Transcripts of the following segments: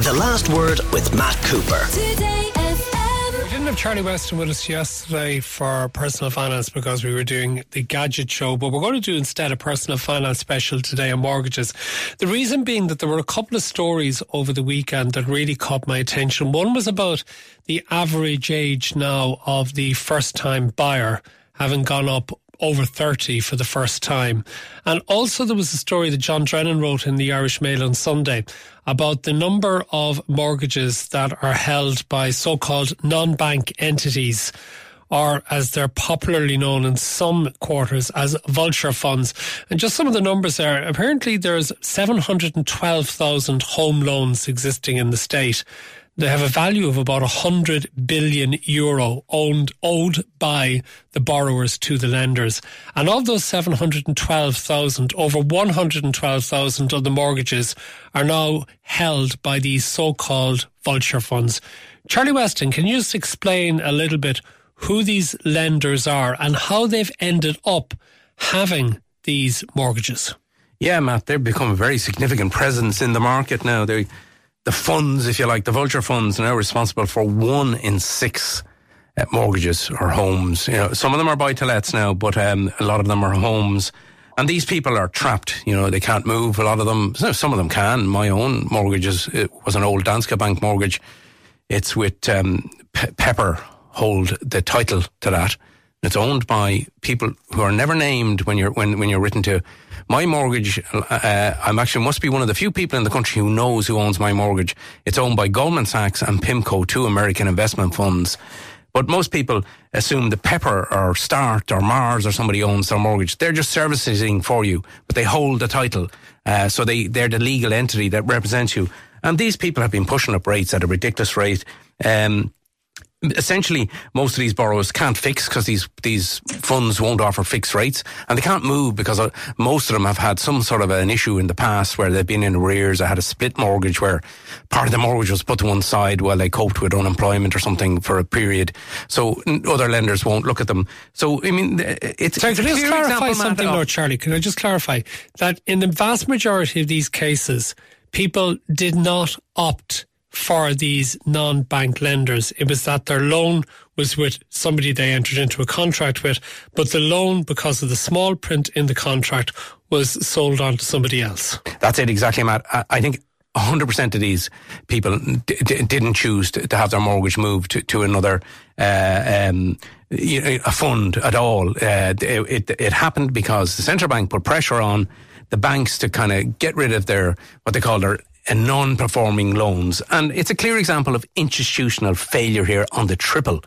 The Last Word with Matt Cooper. We didn't have Charlie Weston with us yesterday for personal finance because we were doing the gadget show, but we're going to do instead a personal finance special today on mortgages. The reason being that there were a couple of stories over the weekend that really caught my attention. One was about the average age now of the first time buyer having gone up over 30 for the first time. And also, there was a story that John Drennan wrote in the Irish Mail on Sunday about the number of mortgages that are held by so called non bank entities. Or as they're popularly known in some quarters as vulture funds. And just some of the numbers there. Apparently there's 712,000 home loans existing in the state. They have a value of about 100 billion euro owned, owed by the borrowers to the lenders. And of those 712,000, over 112,000 of the mortgages are now held by these so-called vulture funds. Charlie Weston, can you just explain a little bit who these lenders are and how they've ended up having these mortgages? Yeah, Matt, they've become a very significant presence in the market now. They the funds, if you like, the vulture funds are now responsible for one in six uh, mortgages or homes. You know, some of them are buy to lets now, but um, a lot of them are homes. And these people are trapped. You know, they can't move. A lot of them, some of them can. My own mortgage is, it was an old Danske Bank mortgage. It's with um, Pe- Pepper hold the title to that. It's owned by people who are never named when you're when when you're written to. My mortgage, uh, I'm actually must be one of the few people in the country who knows who owns my mortgage. It's owned by Goldman Sachs and PIMCO, two American investment funds. But most people assume that Pepper or Start or Mars or somebody owns their mortgage. They're just servicing for you, but they hold the title. Uh, so they, they're the legal entity that represents you. And these people have been pushing up rates at a ridiculous rate. Um, essentially most of these borrowers can't fix because these these funds won't offer fixed rates and they can't move because uh, most of them have had some sort of an issue in the past where they've been in arrears. Or had a split mortgage where part of the mortgage was put to one side while they coped with unemployment or something for a period. So other lenders won't look at them. So I mean it's Sorry, can I just clarify something though Charlie? Can I just clarify that in the vast majority of these cases people did not opt for these non-bank lenders. It was that their loan was with somebody they entered into a contract with, but the loan, because of the small print in the contract, was sold on to somebody else. That's it, exactly, Matt. I think 100% of these people d- d- didn't choose to, to, have their mortgage moved to, to another uh, um, a fund at all. Uh, it, it, it happened because the central bank put pressure on the banks to kind of get rid of their what they call their non-performing loans. And it's a clear example of institutional failure here on the triple.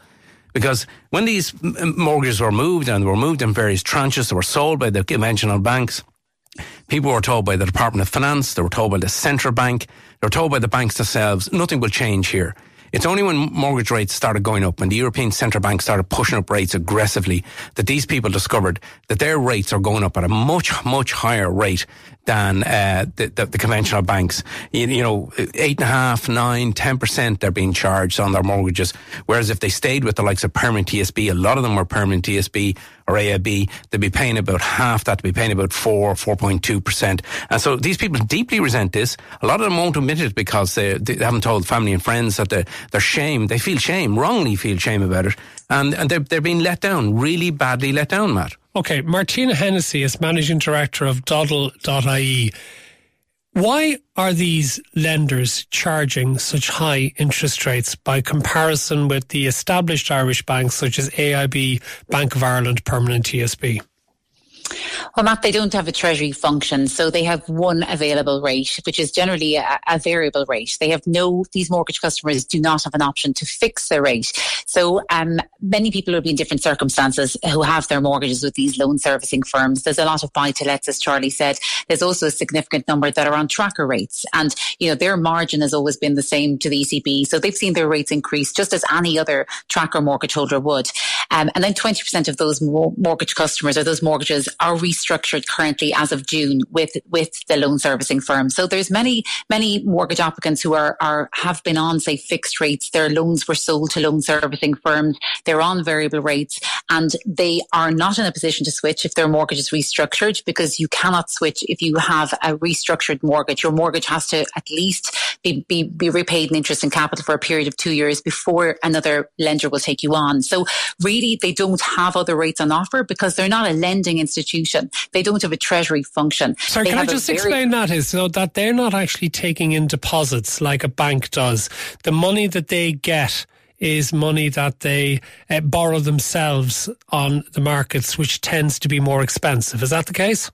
Because when these mortgages were moved and were moved in various tranches, they were sold by the conventional banks. People were told by the Department of Finance, they were told by the central bank, they were told by the banks themselves, nothing will change here. It's only when mortgage rates started going up, when the European Central Bank started pushing up rates aggressively, that these people discovered that their rates are going up at a much, much higher rate than uh, the, the, the, conventional banks. You, you, know, eight and a half, nine, ten percent they're being charged on their mortgages. Whereas if they stayed with the likes of Permanent TSB, a lot of them were Permanent TSB or AIB, they'd be paying about half that, they'd be paying about four, four point two percent. And so these people deeply resent this. A lot of them won't admit it because they, they haven't told family and friends that they're, they're shame. They feel shame, wrongly feel shame about it, and and they're they're being let down, really badly let down, Matt. Okay, Martina Hennessy is managing director of Doddl.ie. Why are these lenders charging such high interest rates by comparison with the established Irish banks such as AIB, Bank of Ireland, Permanent TSB? Well, Matt, they don't have a treasury function, so they have one available rate, which is generally a, a, variable rate. They have no; these mortgage customers do not have an option to fix their rate. So, um, many people will be in different circumstances who have their mortgages with these loan servicing firms. There's a lot of buy to lets, as Charlie said. There's also a significant number that are on tracker rates, and you know their margin has always been the same to the ECB, so they've seen their rates increase just as any other tracker mortgage holder would. Um, and then 20% of those mortgage customers or those mortgages are restructured currently as of June with with the loan servicing firm. So there's many many mortgage applicants who are are have been on say fixed rates. Their loans were sold to loan servicing firms. They're on variable rates, and they are not in a position to switch if their mortgage is restructured because you cannot switch if you have a restructured mortgage. Your mortgage has to at least be, be, be repaid in interest and capital for a period of two years before another lender will take you on. So really, they don't have other rates on offer because they're not a lending institution. They don't have a treasury function. Sorry, they can I just very- explain that is so that they're not actually taking in deposits like a bank does. The money that they get is money that they uh, borrow themselves on the markets, which tends to be more expensive. Is that the case?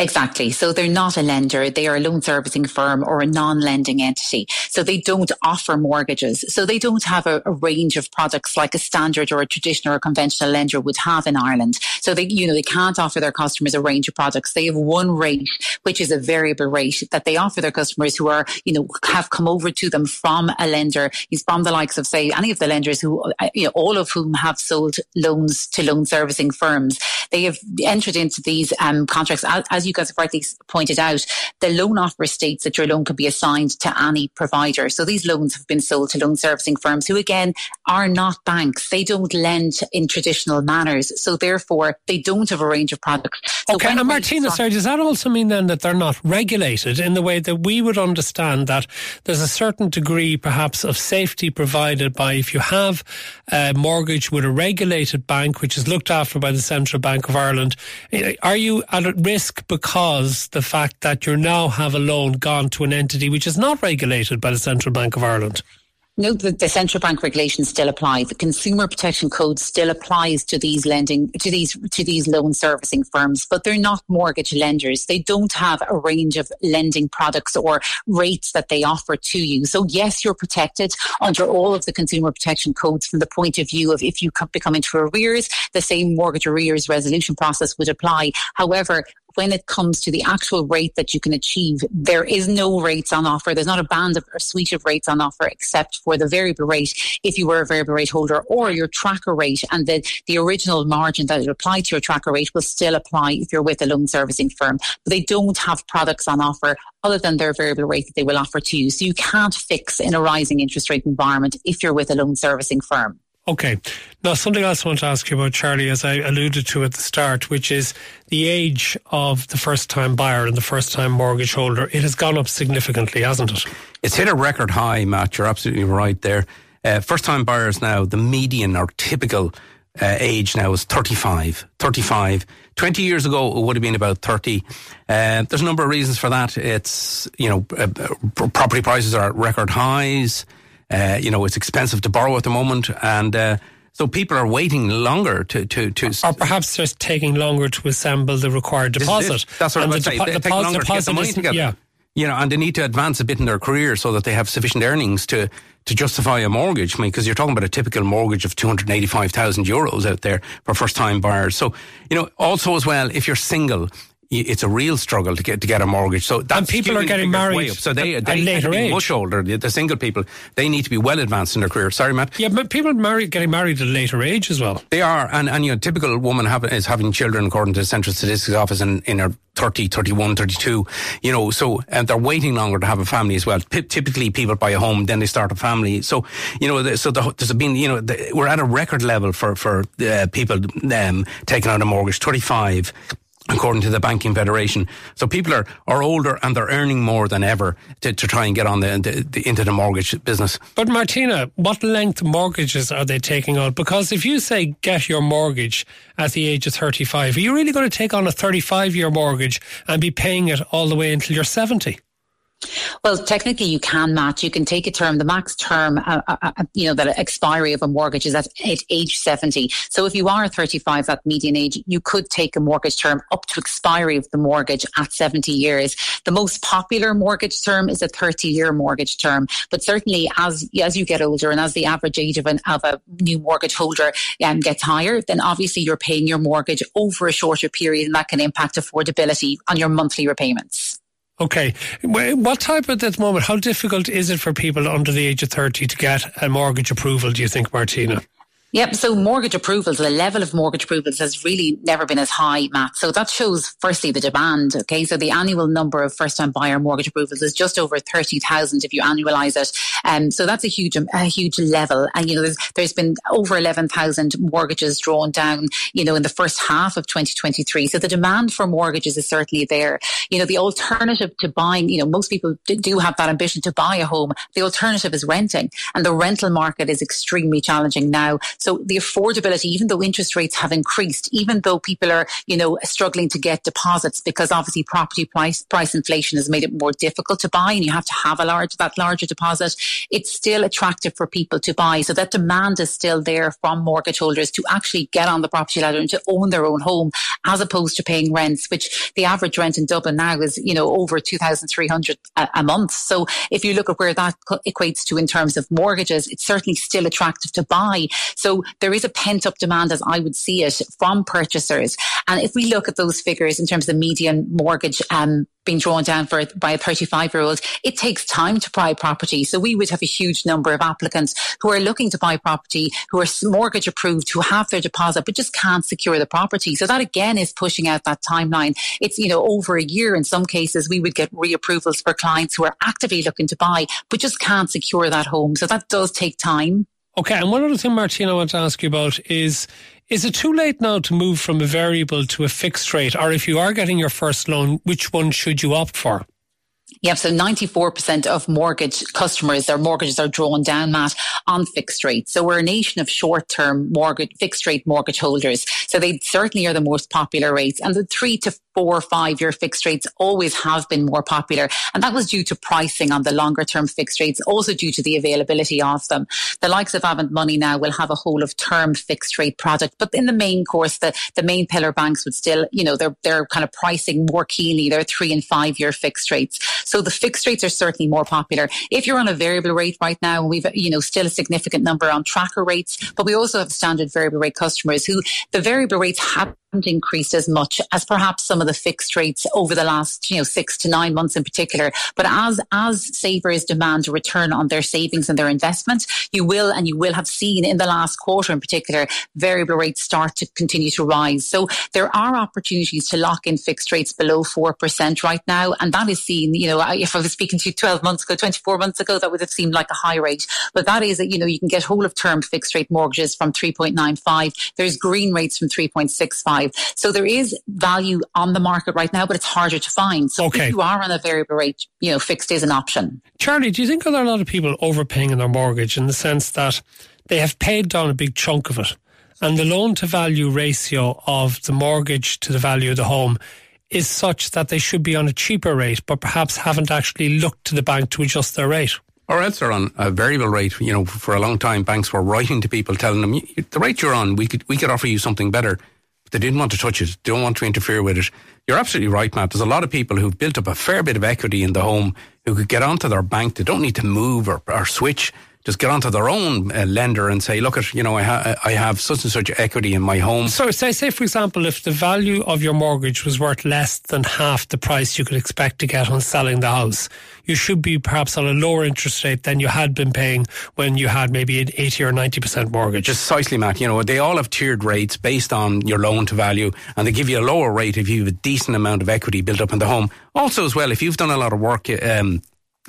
Exactly. So they're not a lender. They are a loan servicing firm or a non-lending entity. So they don't offer mortgages. So they don't have a, a, range of products like a standard or a traditional or conventional lender would have in Ireland. So they, you know, they can't offer their customers a range of products. They have one rate, which is a variable rate that they offer their customers who are, you know, have come over to them from a lender. He's from the likes of, say, any of the lenders who, uh, you know, all of whom have sold loans to loan servicing firms. They have entered into these um, contracts as, as you guys have rightly pointed out, the loan offer states that your loan can be assigned to any provider. So these loans have been sold to loan servicing firms who again are not banks. They don't lend in traditional manners. So therefore they don't have a range of products. So okay, and Martina, sorry, does that also mean then that they're not regulated in the way that we would understand that there's a certain degree perhaps of safety provided by if you have a mortgage with a regulated bank which is looked after by the Central Bank of Ireland, eh, are you at risk because the fact that you now have a loan gone to an entity which is not regulated by the Central Bank of Ireland. No, the, the, central bank regulations still apply. The consumer protection code still applies to these lending to these to these loan servicing firms, but they're not mortgage lenders. They don't have a range of lending products or rates that they offer to you. So yes, you're protected under all of the consumer protection codes from the point of view of if you become into arrears, the same mortgage arrears resolution process would apply. However, when it comes to the actual rate that you can achieve, there is no rates on offer. There's not a band of, or suite of rates on offer except for the variable rate if you were a variable rate holder or your tracker rate. And the, the original margin that would apply to your tracker rate will still apply if you're with a loan servicing firm. But they don't have products on offer other than their variable rate that they will offer to you. So you can't fix in a rising interest rate environment if you're with a loan servicing firm. Okay. Now, something else I want to ask you about, Charlie, as I alluded to at the start, which is the age of the first time buyer and the first time mortgage holder. It has gone up significantly, hasn't it? It's hit a record high, Matt. You're absolutely right there. Uh, first time buyers now, the median or typical uh, age now is 35. 35. 20 years ago, it would have been about 30. Uh, there's a number of reasons for that. It's, you know, uh, uh property prices are at record highs. Uh, you know, it's expensive to borrow at the moment, and uh, so people are waiting longer to to to. Or perhaps just taking longer to assemble the required deposit. That's what and I'm saying. Depo- depo- longer to get the money is, together. Yeah. You know, and they need to advance a bit in their career so that they have sufficient earnings to to justify a mortgage. I mean, because you're talking about a typical mortgage of 285,000 euros out there for first time buyers. So, you know, also as well, if you're single, it's a real struggle to get to get a mortgage. So and people are getting married. So they they later age. much older. The, the, single people they need to be well advanced in their career. Sorry, Matt. Yeah, but people are getting married at a later age as well. They are, and and you know, typical woman have, is having children according to the Central Statistics Office in in her 30, 31, 32, you know, so, and they're waiting longer to have a family as well. P- typically people buy a home, then they start a family. So, you know, the, so the, there's been, you know, the, we're at a record level for, for uh, people um, taking out a mortgage, 35 according to the Banking Federation. So people are, are older and they're earning more than ever to, to try and get on the, the, the, into the mortgage business. But Martina, what length mortgages are they taking on? Because if you say get your mortgage at the age of 35, are you really going to take on a 35 year mortgage and be paying it all the way until you're 70? Well, technically, you can match. You can take a term. The max term, uh, uh, uh, you know, the expiry of a mortgage is at age 70. So if you are 35, at median age, you could take a mortgage term up to expiry of the mortgage at 70 years. The most popular mortgage term is a 30 year mortgage term. But certainly, as as you get older and as the average age of, an, of a new mortgage holder um, gets higher, then obviously you're paying your mortgage over a shorter period, and that can impact affordability on your monthly repayments. Okay. What type of at this moment, how difficult is it for people under the age of 30 to get a mortgage approval, do you think, Martina? Yep. So mortgage approvals, the level of mortgage approvals has really never been as high, Matt. So that shows firstly the demand. Okay. So the annual number of first time buyer mortgage approvals is just over 30,000 if you annualize it. Um, so that's a huge, a huge level. And, you know, there's, there's been over 11,000 mortgages drawn down, you know, in the first half of 2023. So the demand for mortgages is certainly there. You know, the alternative to buying, you know, most people do have that ambition to buy a home. The alternative is renting and the rental market is extremely challenging now. So the affordability, even though interest rates have increased, even though people are, you know, struggling to get deposits because obviously property price price inflation has made it more difficult to buy and you have to have a large that larger deposit, it's still attractive for people to buy. So that demand is still there from mortgage holders to actually get on the property ladder and to own their own home as opposed to paying rents, which the average rent in Dublin now is, you know, over 2,300 a, a month. So if you look at where that equates to in terms of mortgages, it's certainly still attractive to buy. So so there is a pent up demand, as I would see it, from purchasers. And if we look at those figures in terms of the median mortgage um, being drawn down for by a 35 year old, it takes time to buy property. So we would have a huge number of applicants who are looking to buy property, who are mortgage approved, who have their deposit, but just can't secure the property. So that again is pushing out that timeline. It's, you know, over a year. In some cases, we would get reapprovals for clients who are actively looking to buy, but just can't secure that home. So that does take time. Okay, and one other thing, Martina, I want to ask you about is is it too late now to move from a variable to a fixed rate? Or if you are getting your first loan, which one should you opt for? Yeah, so 94% of mortgage customers, their mortgages are drawn down, Matt, on fixed rates. So we're a nation of short-term mortgage, fixed rate mortgage holders. So they certainly are the most popular rates. And the three to four or five year fixed rates always have been more popular. And that was due to pricing on the longer term fixed rates, also due to the availability of them. The likes of Avant Money now will have a whole of term fixed rate product, but in the main course, the, the main pillar banks would still, you know, they're, they're kind of pricing more keenly. They're three and five year fixed rates. So the fixed rates are certainly more popular. If you're on a variable rate right now, we've, you know, still a significant number on tracker rates, but we also have standard variable rate customers who the variable rates have increased as much as perhaps some of the fixed rates over the last, you know, six to nine months in particular. But as, as savers demand a return on their savings and their investment, you will, and you will have seen in the last quarter in particular, variable rates start to continue to rise. So there are opportunities to lock in fixed rates below 4% right now. And that is seen, you know, if I was speaking to you 12 months ago, 24 months ago, that would have seemed like a high rate. But that is that, you know, you can get whole of term fixed rate mortgages from 3.95. There's green rates from 3.65 five. So there is value on the market right now, but it's harder to find. So okay. if you are on a variable rate, you know, fixed is an option. Charlie, do you think there are a lot of people overpaying in their mortgage in the sense that they have paid down a big chunk of it? And the loan to value ratio of the mortgage to the value of the home is such that they should be on a cheaper rate, but perhaps haven't actually looked to the bank to adjust their rate or else they're on a variable rate. You know, for a long time, banks were writing to people telling them the rate you're on, we could we could offer you something better. They didn't want to touch it. Don't want to interfere with it. You're absolutely right, Matt. There's a lot of people who've built up a fair bit of equity in the home who could get onto their bank. They don't need to move or, or switch just get onto their own uh, lender and say, look, at you know, I, ha- I have such and such equity in my home. So, say, say, for example, if the value of your mortgage was worth less than half the price you could expect to get on selling the house, you should be perhaps on a lower interest rate than you had been paying when you had maybe an 80 or 90% mortgage. Precisely, Matt. You know, they all have tiered rates based on your loan to value, and they give you a lower rate if you have a decent amount of equity built up in the home. Also, as well, if you've done a lot of work, um,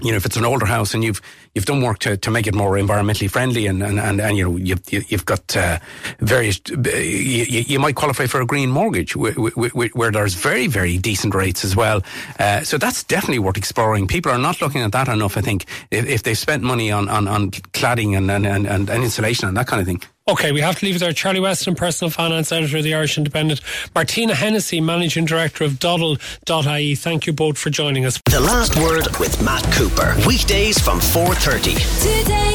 you know, if it's an older house and you've you've done work to, to make it more environmentally friendly and and, and, and you know you've you've got uh, various you, you, might qualify for a green mortgage where, where, there's very very decent rates as well. Uh, so that's definitely worth exploring. People are not looking at that enough. I think if, if they've spent money on on, on cladding and, and, and, and insulation and that kind of thing. Okay, we have to leave it there. Charlie Weston, Personal Finance Editor of the Irish Independent. Martina Hennessy, Managing Director of Doddl.ie. Thank you both for joining us. The Last Word with Matt Cooper. Weekdays from 4.30. Today